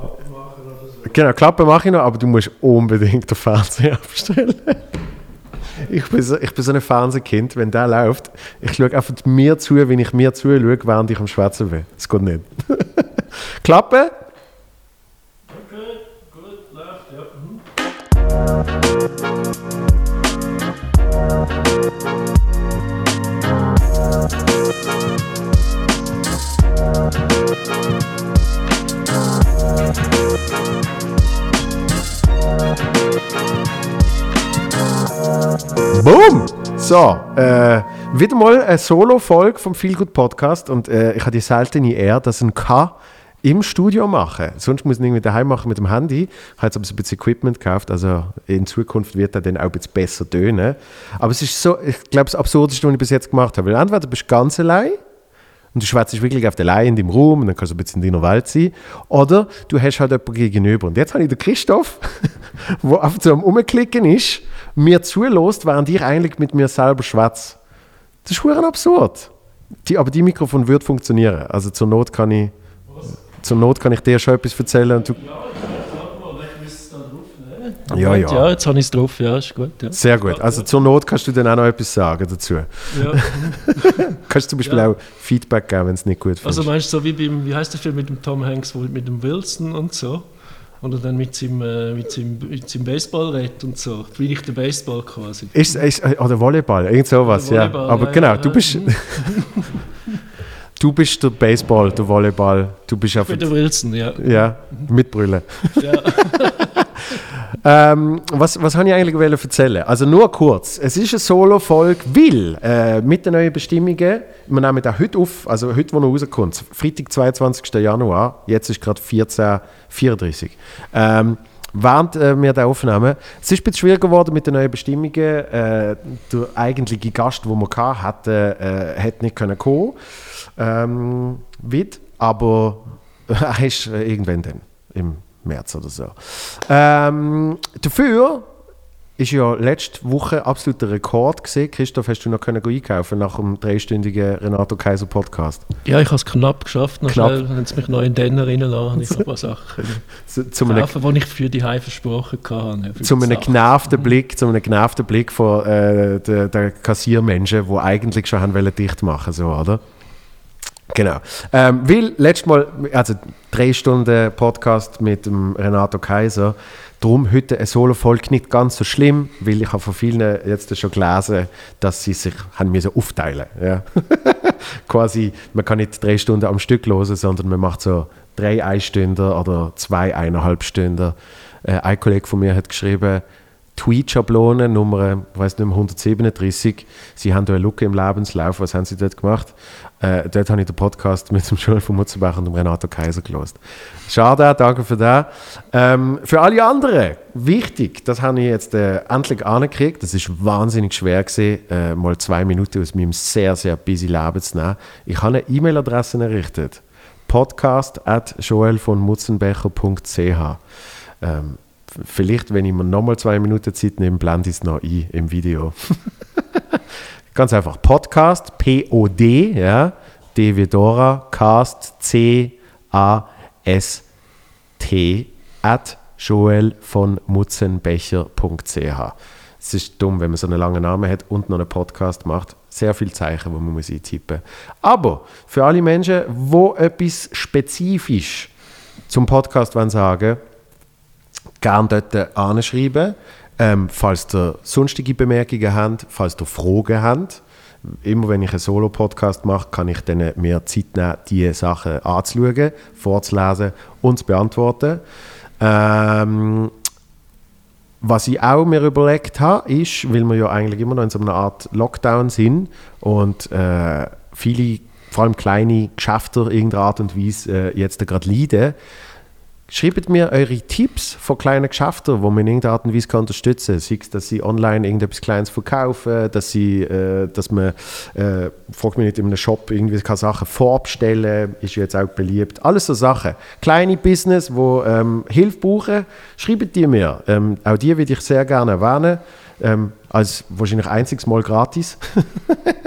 Klappe machen oder so. Genau, Klappe mache ich noch, aber du musst unbedingt den Fernseher abstellen. Ich bin, so, ich bin so ein Fernsehkind, wenn der läuft, ich schaue einfach mir zu, wenn ich mir zuschaue, während ich am Schwätzen bin. Das geht nicht. Klappe? Okay, gut, läuft, ja. Mhm. Boom! So, äh, wieder mal eine Solo-Folge vom Feel Good Podcast und äh, ich habe die seltene Ehre, dass ein K im Studio machen. Sonst muss ich ihn irgendwie daheim machen mit dem Handy. Ich habe jetzt aber so ein bisschen Equipment gekauft, also in Zukunft wird er dann auch ein bisschen besser tönen. Aber es ist so, ich glaube, das Absurdeste, was ich bis jetzt gemacht habe. Weil entweder bist du ganz allein und du schwätzt wirklich auf der Leihe in deinem Raum und dann kannst du ein bisschen in deiner Welt sein. Oder du hast halt jemanden gegenüber. Und jetzt habe ich den Christoph, der auf so am Umklicken ist, mir zulässt, während ich eigentlich mit mir selber schwätze. Das ist verdammt absurd. Die, aber die Mikrofon wird funktionieren. Also zur Not kann ich, zur Not kann ich dir schon etwas erzählen und du, Ja, warte mal, ich muss es da drauf nehmen. Ja, ja. Ja, jetzt habe ich es drauf, ja, ist gut. Ja. sehr gut. Also zur Not kannst du dann auch noch etwas sagen dazu. Ja. Kannst du zum Beispiel auch Feedback geben, wenn es nicht gut findest. Also meinst du so wie beim, wie heißt der Film mit dem Tom Hanks, wo mit dem Wilson und so? Oder dann mit seinem, äh, mit seinem, mit seinem Baseball redet und so. Wie ich der Baseball quasi. Ist, ist, äh, oder Volleyball, irgend sowas, ja. Aber genau, du bist. du bist der Baseball, der Volleyball. Du bist einfach. Mit dem Wilson, ja. Ja, mitbrüllen. ja. Ähm, was, was habe ich eigentlich erzählen? Also nur kurz. Es ist eine Solo-Folge, weil äh, mit den neuen Bestimmungen, wir nehmen da heute auf, also heute, wo er rauskommt, Freitag, 22. Januar, jetzt ist gerade 14.34 ähm, Während äh, wir da aufnehmen, es ist ein bisschen schwieriger geworden mit den neuen Bestimmungen. Äh, der eigentliche Gast, den wir hatten, äh, hätte nicht können kommen ähm, Witt, aber er ist äh, irgendwann dann im März oder so. Ähm, dafür ist ja letzte Woche absoluter Rekord gesehen. Christoph, hast du noch können einkaufen nach dem dreistündigen Renato Kaiser Podcast? ja, ich habe es knapp geschafft. Noch Knapp. schnell, haben sie mich noch in den reinlassen, habe ich noch ein paar Sachen Zu, kaufen, die ich für die Heim versprochen. Für zu einem genervten Blick, zu einem genervten Blick von äh, der, der Kassiermenschen, die eigentlich schon haben wollen dicht machen, so, oder? Genau. Ähm, weil letztes Mal, also drei Stunden Podcast mit dem Renato Kaiser, darum heute eine Solo-Folge nicht ganz so schlimm, weil ich habe von vielen jetzt schon gelesen, dass sie sich haben müssen aufteilen ja. Quasi, man kann nicht drei Stunden am Stück hören, sondern man macht so drei Einstünder oder zwei eineinhalb Stunden. Äh, ein Kollege von mir hat geschrieben, Tweet-Schablone Nummer, ich weiß nicht mehr, 137. Sie haben da eine Lücke im Lebenslauf. Was haben Sie dort gemacht? Äh, dort habe ich den Podcast mit dem Joel von Mutzenbach und dem Renato Kaiser gelost. Schade, danke für das. Ähm, für alle anderen, wichtig, das habe ich jetzt äh, endlich angekriegt. Das ist wahnsinnig schwer gewesen, äh, mal zwei Minuten aus meinem sehr, sehr busy Leben zu nehmen. Ich habe eine E-Mail-Adresse errichtet. podcast at joelvonmutzenbecher.ch ähm, Vielleicht, wenn ich mir nochmal zwei Minuten Zeit nehme, blende ich es noch ein im Video. Ganz einfach. Podcast, P-O-D, ja, D wie Dora, Cast, C-A-S-T, at joel von mutzenbecher.ch. Es ist dumm, wenn man so einen langen Namen hat und noch einen Podcast macht. Sehr viel Zeichen, wo man muss eintippen Aber für alle Menschen, wo etwas spezifisch zum Podcast wollen sagen gerne dort anschreiben. Ähm, falls ihr sonstige Bemerkungen habt, falls ihr Fragen habt. Immer wenn ich einen Solo-Podcast mache, kann ich dann mir Zeit nehmen, diese Sachen anzuschauen, vorzulesen und zu beantworten. Ähm, was ich auch mir überlegt habe, ist, weil wir ja eigentlich immer noch in so einer Art Lockdown sind und äh, viele, vor allem kleine Geschäfte irgendeiner Art und Weise äh, jetzt gerade leiden, Schreibt mir eure Tipps von kleinen Geschäften, wo man in irgendeiner Art und Weise kann unterstützen kann. Sei es, dass sie online irgendetwas Kleines verkaufen, dass, sie, äh, dass man, äh, fragt mich nicht, in einem Shop irgendwie kann Sachen vorbestellen, ist jetzt auch beliebt. Alles so Sachen. Kleine Business, wo ähm, Hilfe brauchen, schreibt die mir. Ähm, auch die würde ich sehr gerne erwähnen. Ähm, als wahrscheinlich einziges Mal gratis.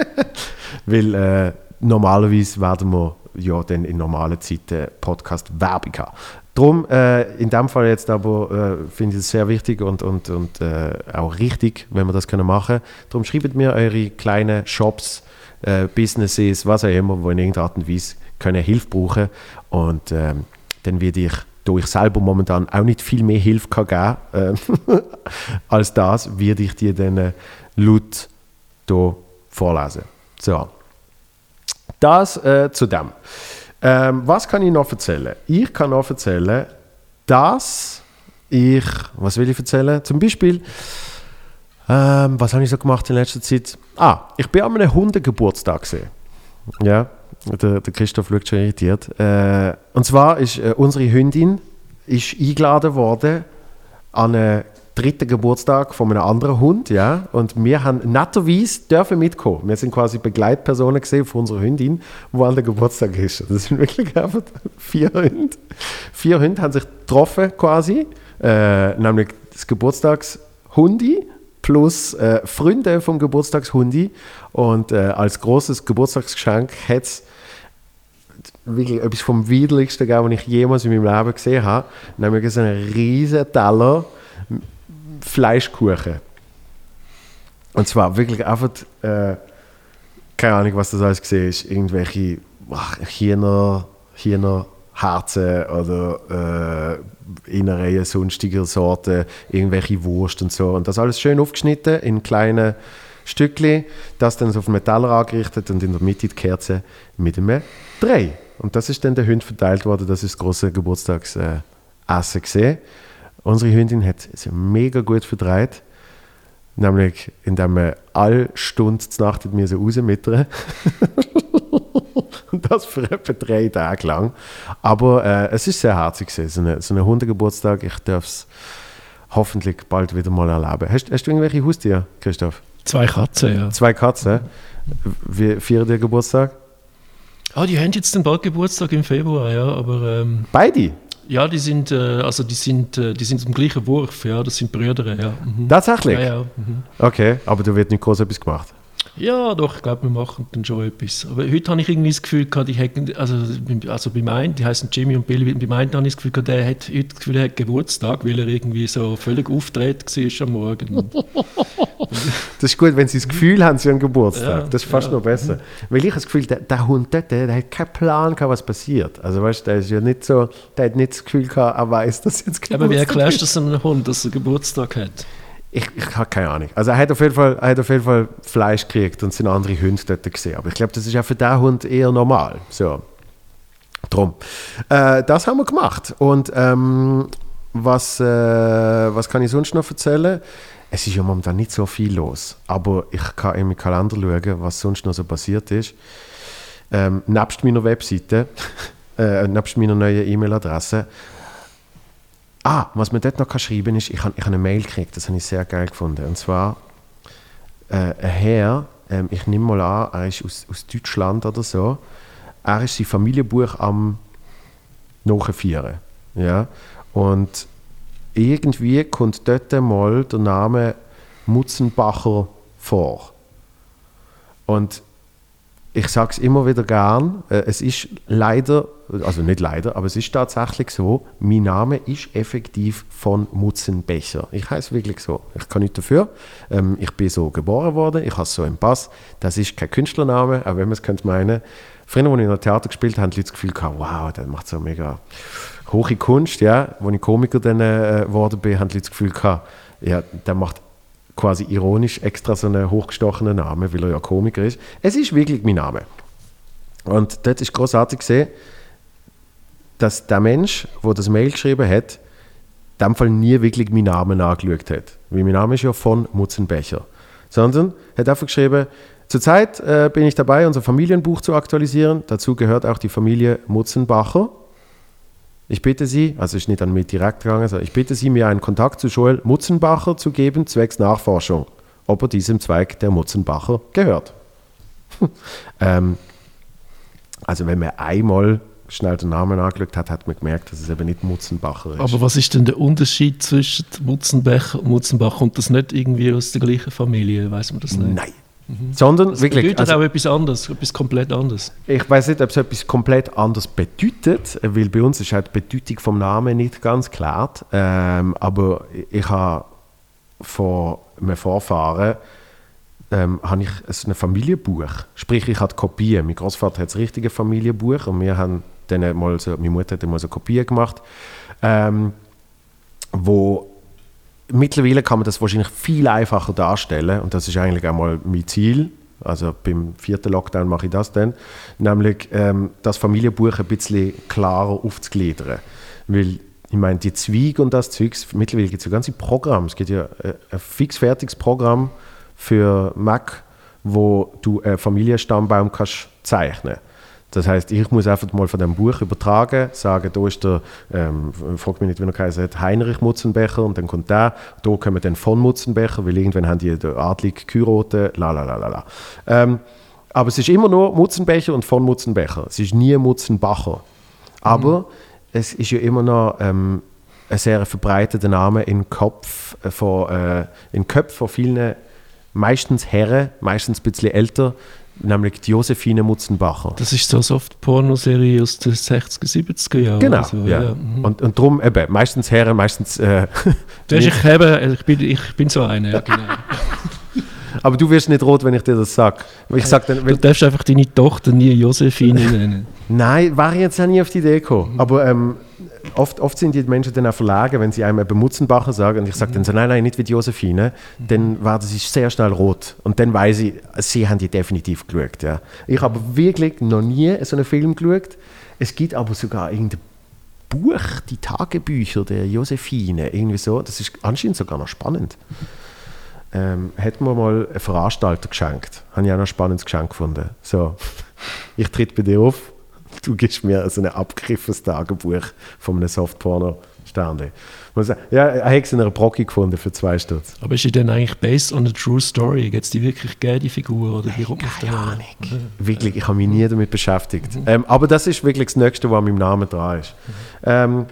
Weil äh, normalerweise werden wir ja dann in normalen Zeiten Podcast-Werbung haben. Darum, äh, in dem Fall jetzt aber, äh, finde ich es sehr wichtig und, und, und äh, auch richtig, wenn wir das können machen. Darum schreibt mir eure kleinen Shops, äh, Businesses, was auch immer, wo in irgendeiner Art und Weise können Hilfe brauchen und ähm, dann werde ich da ich selber momentan auch nicht viel mehr Hilfe kann geben äh, als das, werde ich dir dann äh, laut hier vorlesen. So. Das äh, zu dem. Ähm, was kann ich noch erzählen? Ich kann noch erzählen, dass ich, was will ich erzählen? Zum Beispiel, ähm, was habe ich so gemacht in letzter Zeit? Ah, ich bin an einem Hundegeburtstag gesehen. Ja, der, der Christoph schaut schon irritiert. Äh, und zwar ist äh, unsere Hündin ist eingeladen worden an einen dritten Geburtstag von einem anderen Hund, ja, und wir haben netterweise dürfen mitkommen. Wir sind quasi Begleitpersonen gesehen von unserer Hündin, wo an der Geburtstag ist. Das sind wirklich einfach vier Hunde. Vier Hunde haben sich getroffen quasi, äh, nämlich das Geburtstagshundi plus äh, Freunde vom Geburtstagshundi und äh, als großes Geburtstagsgeschenk hat es wirklich etwas vom widerlichsten gegeben, was ich jemals in meinem Leben gesehen habe, nämlich so einen riesen Teller Fleischkuchen. Und zwar wirklich einfach, äh, keine Ahnung, was das alles gesehen ist, irgendwelche ach, Hühner, Hühnerherzen oder äh, Innereien sonstiger Sorten, irgendwelche Wurst und so. Und das alles schön aufgeschnitten in kleine Stückchen, das dann so auf einem Teller angerichtet und in der Mitte die Kerze mit einem Dreh. Und das ist dann der Hund verteilt worden, das ist das große Geburtstagsessen gesehen. Unsere Hündin hat es mega gut verdreht, nämlich indem wir alle Stunden Nacht mit mir rausmittern. Und das für etwa drei Tage lang. Aber äh, es ist sehr herzig so, eine, so ein Hundegeburtstag. Ich darf es hoffentlich bald wieder mal erleben. Hast, hast du irgendwelche Haustiere, Christoph? Zwei Katzen, ja. Zwei Katzen? Wie feiern die Geburtstag? Ah, die haben jetzt den bald Geburtstag im Februar, ja, aber... Ähm, Beide? Ja, die sind, äh, also die sind, äh, die sind im gleichen Wurf, ja, das sind Brüder, ja. Mhm. Tatsächlich? Ja, ja. Mhm. Okay, aber da wird nicht groß etwas gemacht? Ja, doch, ich glaube, wir machen dann schon etwas. Aber heute habe ich irgendwie das Gefühl gehabt, ich hätte, also, also bei meinen, die heißen Jimmy und Billy, bei meinen habe ich das Gefühl gehabt, der hat heute das Gefühl, er hat Geburtstag, weil er irgendwie so völlig aufgedreht war am Morgen. das ist gut, wenn sie das Gefühl haben, sie haben Geburtstag. Ja, das ist fast ja. noch besser. Weil ich habe das Gefühl, der, der Hund dort, der, hat keinen Plan gehabt, was passiert. Also weißt der ist ja nicht so, der hat nicht das Gefühl gehabt, er weiß, dass jetzt Geburtstag Aber wie erklärst du das einem Hund, dass er Geburtstag hat? Ich, ich habe keine Ahnung. Also er hat, auf jeden Fall, er hat auf jeden Fall Fleisch gekriegt und sind andere Hunde dort gesehen. Aber ich glaube, das ist ja für diesen Hund eher normal. So. Drum. Äh, das haben wir gemacht. Und ähm, was, äh, was kann ich sonst noch erzählen? Es ist ja momentan nicht so viel los. Aber ich kann in meinen Kalender schauen, was sonst noch so passiert ist. Ähm, nebst meiner Webseite, äh, nebst meiner neuen E-Mail-Adresse, Ah, was man dort noch schreiben kann, ist, ich habe ich eine Mail gekriegt, das habe ich sehr geil gefunden. Und zwar äh, ein Herr, ähm, ich nehme mal an, er ist aus, aus Deutschland oder so, er ist sein Familienbuch am Nachführen. Ja? Und irgendwie kommt dort mal der Name Mutzenbacher vor. Und ich sage es immer wieder gern, äh, es ist leider also nicht leider, aber es ist tatsächlich so, mein Name ist effektiv von Mutzenbecher. Ich heiße wirklich so. Ich kann nicht dafür. Ähm, ich bin so geboren worden, ich habe so im Pass. Das ist kein Künstlername, auch wenn man es könnte meinen. Früher, als ich in der Theater gespielt habe, haben die Leute das Gefühl gehabt, wow, der macht so mega hohe Kunst. Ja. Als ich Komiker dann äh, geworden bin, haben die Leute das Gefühl gehabt, ja, der macht quasi ironisch extra so einen hochgestochenen Namen, weil er ja Komiker ist. Es ist wirklich mein Name. Und dort ist großartig gesehen, dass der Mensch, der das Mail geschrieben hat, in dem Fall nie wirklich meinen Namen angeschaut hat. Weil mein Name ist ja von Mutzenbecher. Sondern hat einfach geschrieben, zurzeit äh, bin ich dabei, unser Familienbuch zu aktualisieren. Dazu gehört auch die Familie Mutzenbacher. Ich bitte Sie, also ist nicht an mich direkt gegangen, sondern ich bitte Sie, mir einen Kontakt zu Joel Mutzenbacher zu geben, zwecks Nachforschung, ob er diesem Zweig der Mutzenbacher gehört. ähm, also wenn man einmal schnell den Namen angeschaut hat, hat man gemerkt, dass es eben nicht Mutzenbacher ist. Aber was ist denn der Unterschied zwischen Mutzenbecher und Mutzenbach? Kommt das nicht irgendwie aus der gleichen Familie? Weiß man das nicht? Nein. Sondern Das wirklich, bedeutet also, auch etwas anderes, etwas komplett anderes. ich weiß nicht, ob es etwas komplett anderes bedeutet, weil bei uns ist halt die Bedeutung vom Namen nicht ganz klar. Ähm, aber ich habe von einem Vorfahren ähm, habe ich ein Familienbuch. Sprich, ich hatte Kopien. Mein Großvater hat das richtige Familienbuch und wir haben dann mal so, meine Mutter hat dann mal so Kopien gemacht, ähm, wo mittlerweile kann man das wahrscheinlich viel einfacher darstellen und das ist eigentlich auch mal mein Ziel. Also beim vierten Lockdown mache ich das dann, nämlich ähm, das Familienbuch ein bisschen klarer aufzugliedern. Weil ich meine, die Zweige und das Zeugs, mittlerweile gibt es ja ganze Programme. Es gibt ja äh, ein fixfertiges Programm für Mac, wo du einen Familienstammbaum kannst zeichnen das heißt, ich muss einfach mal von dem Buch übertragen, sagen, da ist der, ähm, frag mich nicht, wie er geheißen hat, Heinrich Mutzenbecher und dann kommt der, da kommen dann von Mutzenbecher, weil irgendwann haben die den Adlig geheiratet, la la la la la. Ähm, aber es ist immer nur Mutzenbecher und von Mutzenbecher. Es ist nie Mutzenbacher. Aber es ist ja immer noch ähm, ein sehr verbreiteter Name im Kopf äh, von, äh, in Köpfen von vielen, meistens Herren, meistens ein bisschen älter, nämlich die Josephine Mutzenbacher. Das ist so eine Soft-Porno-Serie aus den 60er, 70er Jahren. Genau, Also, ja. mhm. Und, und darum eben, meistens Herren, meistens... Äh, Du hast, ich, eben, ich, bin, ich bin so einer, ja, genau. aber du wirst nicht rot, wenn ich dir das sage. Ich sag dann, Du darfst einfach deine Tochter nie Josephine nennen. nein, war ich jetzt auch nie auf die Idee gekommen. Aber ähm, oft, oft sind die Menschen dann auch verlegen, wenn sie einem eben Mutzenbacher sagen und ich sage dann so, nein, nein, nicht wie die Josephine, dann war ist sehr schnell rot. Und dann weiß ich, sie haben die definitiv geschaut. Ja. Ich habe wirklich noch nie so einen Film geschaut. Es gibt aber sogar irgendein Buch, die Tagebücher der Josephine, irgendwie so. Das ist anscheinend sogar noch spannend. Ähm, hat mir mal ein Veranstalter geschenkt. Habe ich auch noch ein spannendes Geschenk gefunden. So, ich tritt bei dir auf, du gibst mir so ein abgegriffenes Tagebuch von einem Softporno-Sterne. Ja, er hat es in einer Brocki gefunden für zwei Stutz. Aber ist sie denn eigentlich based on a true story? Gibt es die wirklich gegeben, die Figur? Oder wie kommt den Namen? Wirklich, ich habe mich nie damit beschäftigt. Ähm, aber das ist wirklich das Nächste, was an meinem Namen dran ist. Ähm,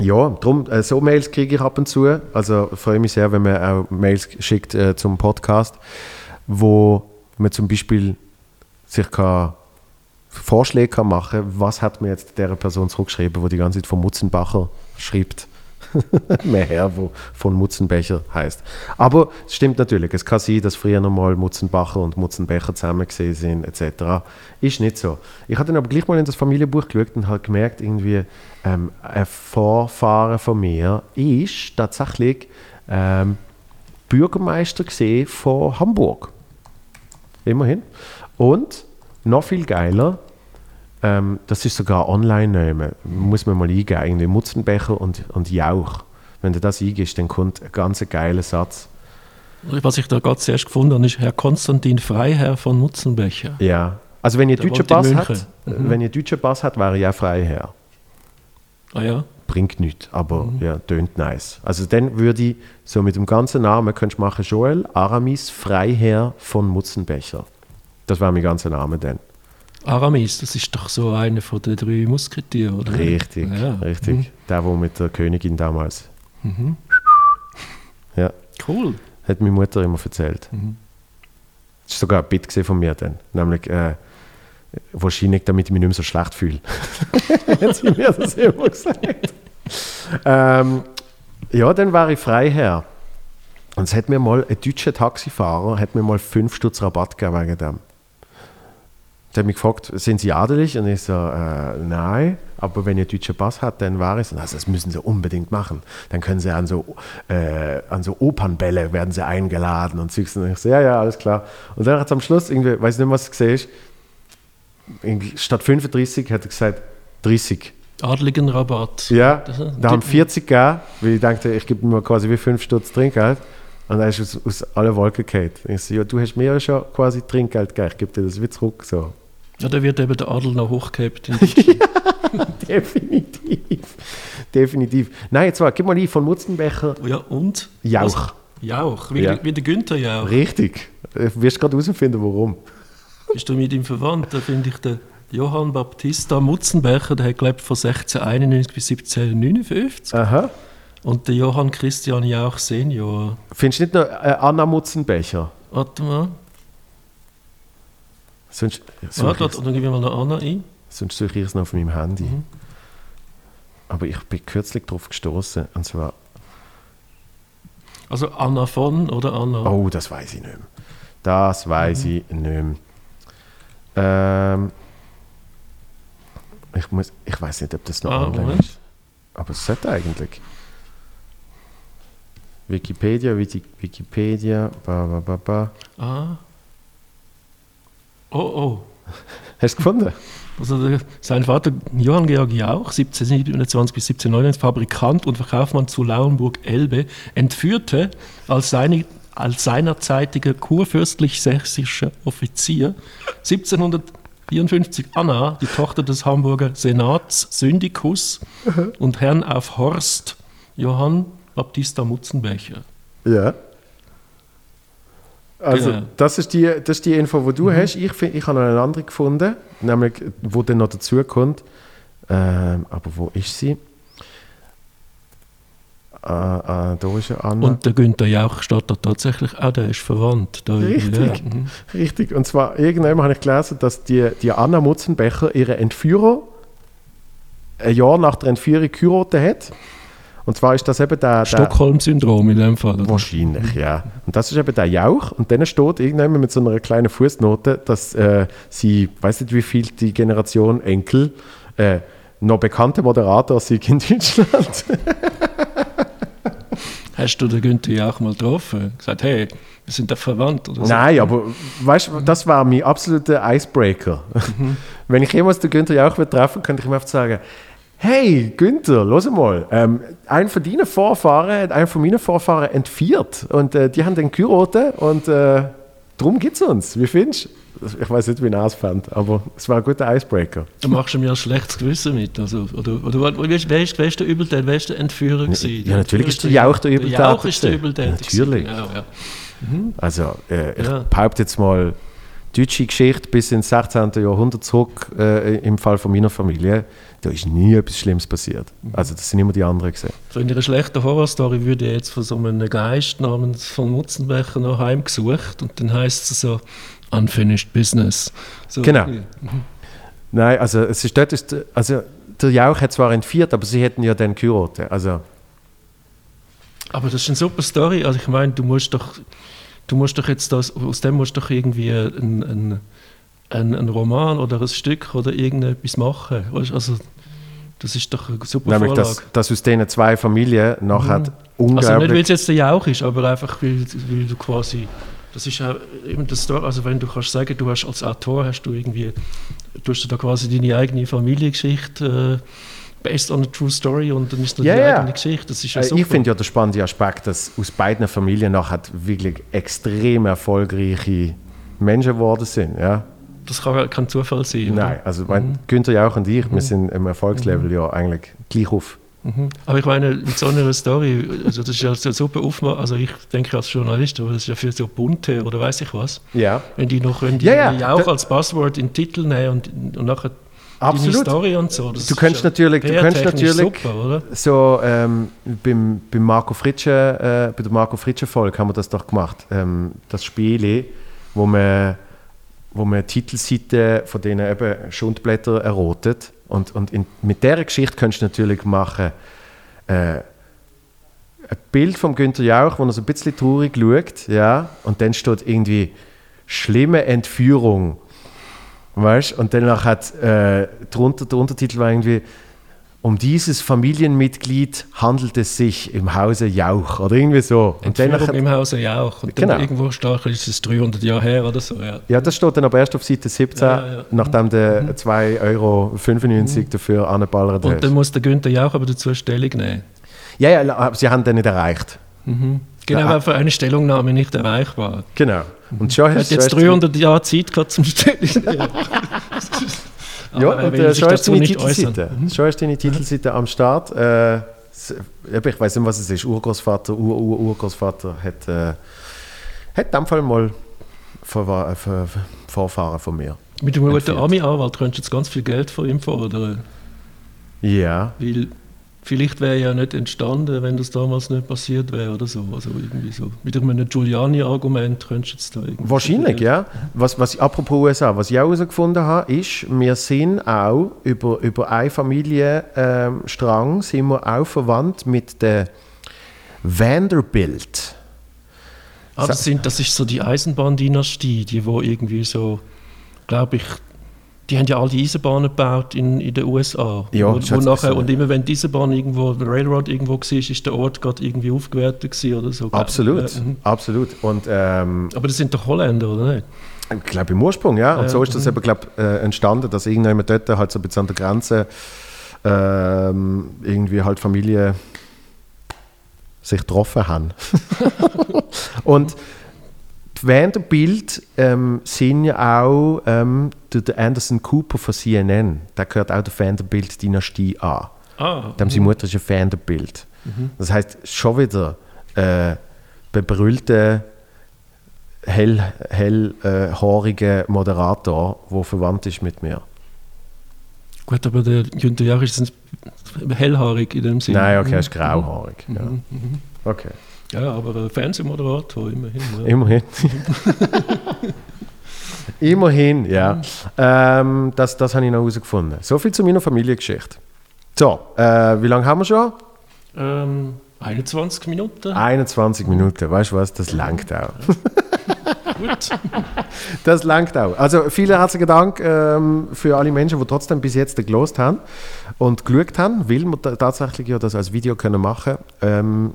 ja, darum, äh, so Mails kriege ich ab und zu. Also freue mich sehr, wenn man auch Mails schickt äh, zum Podcast, wo man zum Beispiel sich kann Vorschläge kann machen kann, was hat mir jetzt der Person zurückgeschrieben, wo die ganze Zeit von Mutzenbacher schreibt. Mehr her, wo von Mutzenbecher heißt. Aber es stimmt natürlich, es kann sein, dass früher noch mal Mutzenbacher und Mutzenbecher zusammen gesehen sind, etc. Ist nicht so. Ich habe dann aber gleich mal in das Familienbuch geschaut und habe gemerkt, irgendwie, ähm, ein Vorfahren von mir ist tatsächlich ähm, Bürgermeister gesehen von Hamburg. Immerhin. Und noch viel geiler, ähm, das ist sogar online nehmen. Muss man mal eingeben, irgendwie Mutzenbecher und, und Jauch. Wenn du das eingibst, dann kommt ein ganz geiler Satz. Was ich da gerade zuerst gefunden habe, ist Herr Konstantin Freiherr von Mutzenbecher. Ja. Also wenn ihr in Pass München. hat, wenn ihr deutschen Pass hat, wäre ich auch Freiherr. Ah ja? Bringt nichts, aber Mhm. ja, tönt nice. Also dann würde ich so mit dem ganzen Namen könntest du machen Joel Aramis Freiherr von Mutzenbecher. Das war mein ganzer Name dann. Aramis, das ist doch so einer von den drei Musketieren, oder? Richtig, Ja. richtig. Mhm. Der, wo mit der Königin damals. Mhm. Ja, Cool. hat meine Mutter immer erzählt. Mhm. Das war sogar ein Bit von mir dann. Nämlich, äh, wahrscheinlich, damit ich mich nicht mehr so schlecht fühle. hat sie mir das immer gesagt. ähm, ja, dann war ich Freiherr. Und es hat mir mal, ein deutscher Taxifahrer hat mir mal 5 Stutz Rabatt gegeben wegen dem. Der hat mich gefragt, sind Sie adelig? Und ich so, äh, nein, aber wenn ihr deutschen Pass habt, dann war es. Also das müssen Sie unbedingt machen. Dann können Sie an so, äh, an so Opernbälle werden Sie eingeladen und Zeugs. Und ich so, ja, ja, alles klar. Und dann hat es am Schluss, irgendwie, weiß nicht mehr, was es gesehen ist, statt 35 hat er gesagt 30. Adligen Rabatt. Ja, da haben 40 gegeben, weil ich dachte, ich gebe mir quasi wie 5 Stutz Trinkgeld. Und dann ist es aus, aus allen Wolken gefallen. Ich so, ja, du hast mir ja schon quasi Trinkgeld gegeben, ich gebe dir das wieder zurück. So. Ja, da wird eben der Adel noch hochgehebt. in Deutschland. Definitiv. Definitiv. Nein, jetzt war, gib mal ein von Mutzenbecher. ja, und? Jauch. Was? Jauch, wie, Ja. wie der Günther Jauch. Richtig. Du wirst gerade herausfinden, warum. Bist du mit ihm verwandt? Da finde ich den Johann Baptista Mutzenbecher, der hat gelebt von 1691 bis 1759. Aha. Und der Johann Christian Jauch Senior. Findest du nicht noch äh, Anna Mutzenbecher? Warte mal. Sonst, ich und dann gebe ich mal noch Anna ein. sonst suche ich es noch auf meinem Handy. Mhm. Aber ich bin kürzlich darauf gestoßen und zwar, Also Anna von oder Anna? oh, das weiß ich nicht mehr. Das weiß ich nicht mehr. Ähm, ich muss, ich weiß nicht, ob das noch Ah, online Moment. ist. Aber es sollte eigentlich. Wikipedia, Wiki, Wikipedia, ba, ba, ba, ba. Ah. Oh, oh. Hast du gefunden? Also der, sein Vater Johann Georg Jauch, 1727 bis 1799, Fabrikant und Verkaufsmann zu Lauenburg-Elbe, entführte als, seine, als seinerzeitiger kurfürstlich-sächsischer Offizier 1754 Anna, die Tochter des Hamburger Senats Syndikus und Herrn auf Horst Johann Baptista Mutzenbecher. Ja. Also, Genau. das, ist die, das ist die Info, die du hast. Ich, find, ich habe noch eine andere gefunden, nämlich, wo dann noch dazukommt. Ähm, aber wo ist sie? Äh, äh, da ist ja Anna. Und der Günther Jauch steht da tatsächlich auch, der ist verwandt. Da Richtig. Ja. Mhm. Richtig. Und zwar, irgendwann habe ich gelesen, dass die, die Anna Mutzenbecher ihre Entführer ein Jahr nach der Entführung geheiratet hat. Und zwar ist das eben der, Stockholm-Syndrom in dem Fall. oder? Wahrscheinlich, ja. Und das ist eben der Jauch. Und dann steht irgendwann mit so einer kleinen Fußnote, dass äh, sie, weiß nicht wie viel die Generation Enkel, äh, noch bekannte Moderator sind in Deutschland. Hast du den Günther Jauch mal getroffen? Gesagt, hey, wir sind da verwandt oder so? Nein, aber weißt du, das war mein absoluter Icebreaker. Wenn ich jemals den Günther Jauch treffen, könnte ich ihm einfach sagen, hey Günther, los mal, ähm, ein von deinen Vorfahren hat einen von meinen Vorfahren entführt und äh, die haben den geheiratet und äh, darum gibt es uns. Wie findest du? Ich weiß nicht, wie ich es fand, aber es war ein guter Icebreaker. Du machst mir ein schlechtes Gewissen mit. Also, oder, oder wer, ist- wer, ist, der Übeltäter? Wer ist der Entführer? gewesen? ja, natürlich ist der Jauch der Übeltäter Der Jauch ist der. Übeltäter. Natürlich. Genau, ja. Also, äh, ich Ja. behaupte jetzt mal, deutsche Geschichte bis ins 16. Jahrhundert zurück, äh, im Fall von meiner Familie, da ist nie etwas Schlimmes passiert. Also, das sind immer die anderen gesehen. So in einer schlechten Horrorstory würde jetzt von so einem Geist namens von Mutzenbecher noch heimgesucht und dann heißt es so Unfinished Business. So, Genau. Nein, also, es ist dort, ist, also, der Jauch hat zwar entführt, aber sie hätten ja dann geheiratet. Also, Aber das ist eine super Story. Also ich meine, du musst doch, du musst doch jetzt das, aus dem musst du doch irgendwie ein, ein, ein, ein Roman oder ein Stück oder irgendetwas machen. Weißt Also das ist doch eine super nämlich, Vorlage. dass, dass aus diesen zwei Familien nachher Also nicht, unglaublich... weil es jetzt der Jauch ist, aber einfach, weil, weil du quasi, das ist ja eben das also wenn du kannst sagen, du hast als Autor, hast du irgendwie, du hast da quasi deine eigene Familiengeschichte äh, based on a true story und dann ist das Ja, die eigene Geschichte. Das ist ja Äh, super. ich finde ja der spannende Aspekt, dass aus beiden Familien nachher wirklich extrem erfolgreiche Menschen geworden sind. Ja? das kann ja kein Zufall sein. oder? Nein, also mein, Günther Jauch und ich, wir sind im Erfolgslevel ja eigentlich gleich auf. Mhm. Aber ich meine, mit so einer Story, also das ist ja so super aufmachen, also ich denke als Journalist, aber das ist ja für so bunte oder weiß ich was, Ja. wenn die noch, wenn die Ja, ja, auch als Passwort in den Titel nehmen und, und nachher Absolut. Story und so. Das Du könntest natürlich- du könntest natürlich- Super? So ähm, beim, beim Marco Fritsche, äh, bei der Marco Fritsche Folge haben wir das doch gemacht. Ähm, das Spiel, wo man, wo man Titelseiten von denen eben Schundblätter errotet. Und, und in, mit dieser Geschichte könntest du natürlich machen, äh, ein Bild von Günther Jauch, wo er so ein bisschen traurig schaut, ja, und dann steht irgendwie schlimme Entführung. Weißt Und danach hat äh, drunter, der Untertitel war irgendwie um dieses Familienmitglied handelt es sich im Hause Jauch oder irgendwie so. Und danach, im Hause ja auch. Und Genau. dann irgendwo stark ist es 300 Jahre her oder so. Ja. ja, das steht dann aber erst auf Seite 17, Ja, ja. nachdem du 2,95 Euro dafür angeballert Und dann muss der Günther Jauch aber dazu Stellung nehmen. Ja, ja, aber sie haben den nicht erreicht. Genau, weil für eine Stellungnahme nicht erreichbar. Genau. Und schon hast hat jetzt schon hast du- 300 Jahre Zeit gehabt zum Stellung nehmen. Ja, und äh, schon hast deine. Titelseite. Schon hast du deine Titelseite am Start. Äh, ich weiß nicht, was es ist. Urgroßvater, Ur, Ur, Urgroßvater hat, äh, hat in dem Fall mal äh, Vor- Vorfahren von mir. Mit einem guten. Ami-Anwalt könntest du jetzt ganz viel Geld von ihm fordern. Ja. Weil vielleicht wäre ja nicht entstanden, wenn das damals nicht passiert wäre oder so. Also irgendwie so. Mit einem Giuliani-Argument könntest du jetzt da irgendwie... Wahrscheinlich, ja. Was, was, apropos USA, was ich auch herausgefunden habe, ist, wir sind auch über, über einen Familienstrang sind wir auch verwandt mit der Vanderbilt. Ah, das, sind, das ist so die Eisenbahndynastie, die wo irgendwie so, glaube ich, die haben ja all die Eisenbahnen gebaut in, in den USA. Ja, wo, wo nachher, und immer wenn die Eisenbahn irgendwo, der Railroad irgendwo war, ist der Ort gerade irgendwie aufgewertet gewesen oder so. Absolut, Ja, mhm. absolut. Und ähm, Aber das sind doch Holländer, oder nicht? ich glaube im Ursprung, ja. Und Ja, so ist das mhm. eben, glaub, äh, entstanden, dass irgendjemand dort halt so ein bisschen an der Grenze ähm, irgendwie halt Familie sich getroffen haben. und die Vanderbilt ähm, sind ja auch ähm, der der Anderson Cooper von CNN. Der gehört auch der Vanderbilt-Dynastie an. Ah, Dem seine Mutter ist ein Vanderbilt. Das heißt schon wieder äh, bebrüllte hell, hellhaarige Moderator, der verwandt ist mit mir. gut, aber der Günther Jach ist hellhaarig in dem Sinne. Nein, okay, er ist grauhaarig. Ja. Mhm, mhm. Okay, Ja, aber Fernsehmoderator immerhin. Ja. immerhin. immerhin, ja. Ähm, das, das habe ich noch herausgefunden. So viel zu meiner Familiengeschichte. So, äh, wie lange haben wir schon? Ähm, 21 Minuten. 21 Minuten, weißt du was? Das langt auch. Gut. Das langt auch. Also vielen herzlichen Dank ähm, für alle Menschen, die trotzdem bis jetzt gelost haben und geschaut haben, weil wir ta- tatsächlich ja das als Video können machen ähm,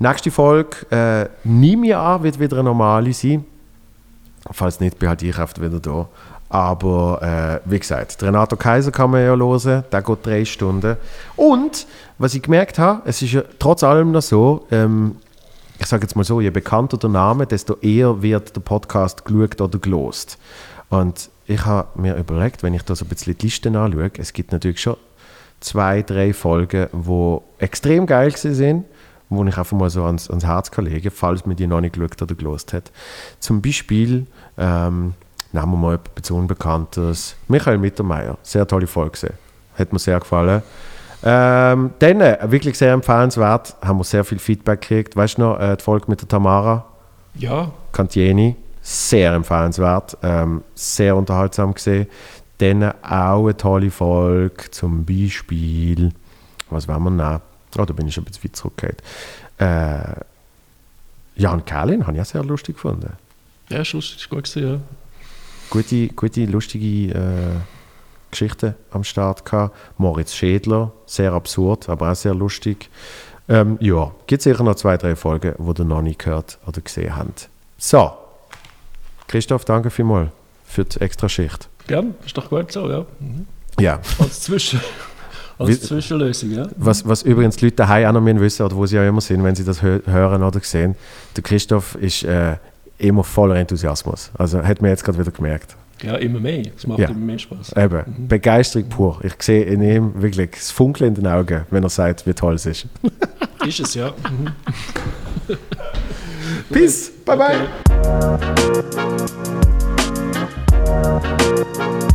Nächste Folge, äh, nehme ich an, wird wieder eine normale sein. Falls nicht, bin halt ich oft wieder da. Aber äh, wie gesagt, Renato Kaiser kann man ja hören, der geht drei Stunden. Und was ich gemerkt habe, es ist ja trotz allem noch so, ähm, ich sage jetzt mal so, je bekannter der Name, desto eher wird der Podcast geschaut oder gelost. Und ich habe mir überlegt, wenn ich da so ein bisschen die Listen anschaue, es gibt natürlich schon zwei, drei Folgen, die extrem geil sind, wo ich einfach mal so ans, ans Herz kann legen falls man die noch nicht geschaut oder gelost hat. Zum Beispiel, ähm, nehmen wir mal etwas Unbekanntes, Michael Mittermeier, sehr tolle Folge hat mir sehr gefallen. Ähm, dann, äh, wirklich sehr empfehlenswert, haben wir sehr viel Feedback gekriegt. Weißt du noch, äh, die Folge mit der Tamara Ja, Cantieni, sehr empfehlenswert, ähm, sehr unterhaltsam gesehen. Dann auch eine tolle Folge, zum Beispiel, was wollen wir nehmen? Oh, da bin ich ein bisschen weit zurückgekehrt. Äh, Jan Kerlin habe ich auch sehr lustig gefunden. ja, ist lustig, ist gut gewesen, ja. Gute, gute lustige äh, Geschichten am Start gehabt. Moritz Schädler, sehr absurd, aber auch sehr lustig. Ähm, ja, gibt sicher noch zwei, drei Folgen, die ihr noch nicht gehört oder gesehen habt. So, Christoph, danke vielmals für die extra Schicht. Gern, ist doch gut so, ja. Mhm. Ja, Als, Zwischen, als Zwischenlösung, ja. was, was übrigens die Leute daheim auch noch müssen wissen, oder wo sie auch immer sind, wenn sie das hö hören oder sehen, der Christoph ist äh, immer voller Enthusiasmus. Also hat man jetzt gerade wieder gemerkt. Ja, immer mehr. Es macht Ja. immer mehr Spaß. Eben, Begeisterung pur. Ich sehe in ihm wirklich das Funkeln in den Augen, wenn er sagt, wie toll es ist. Ist es, ja. Mhm. Peace, bye bye. Okay.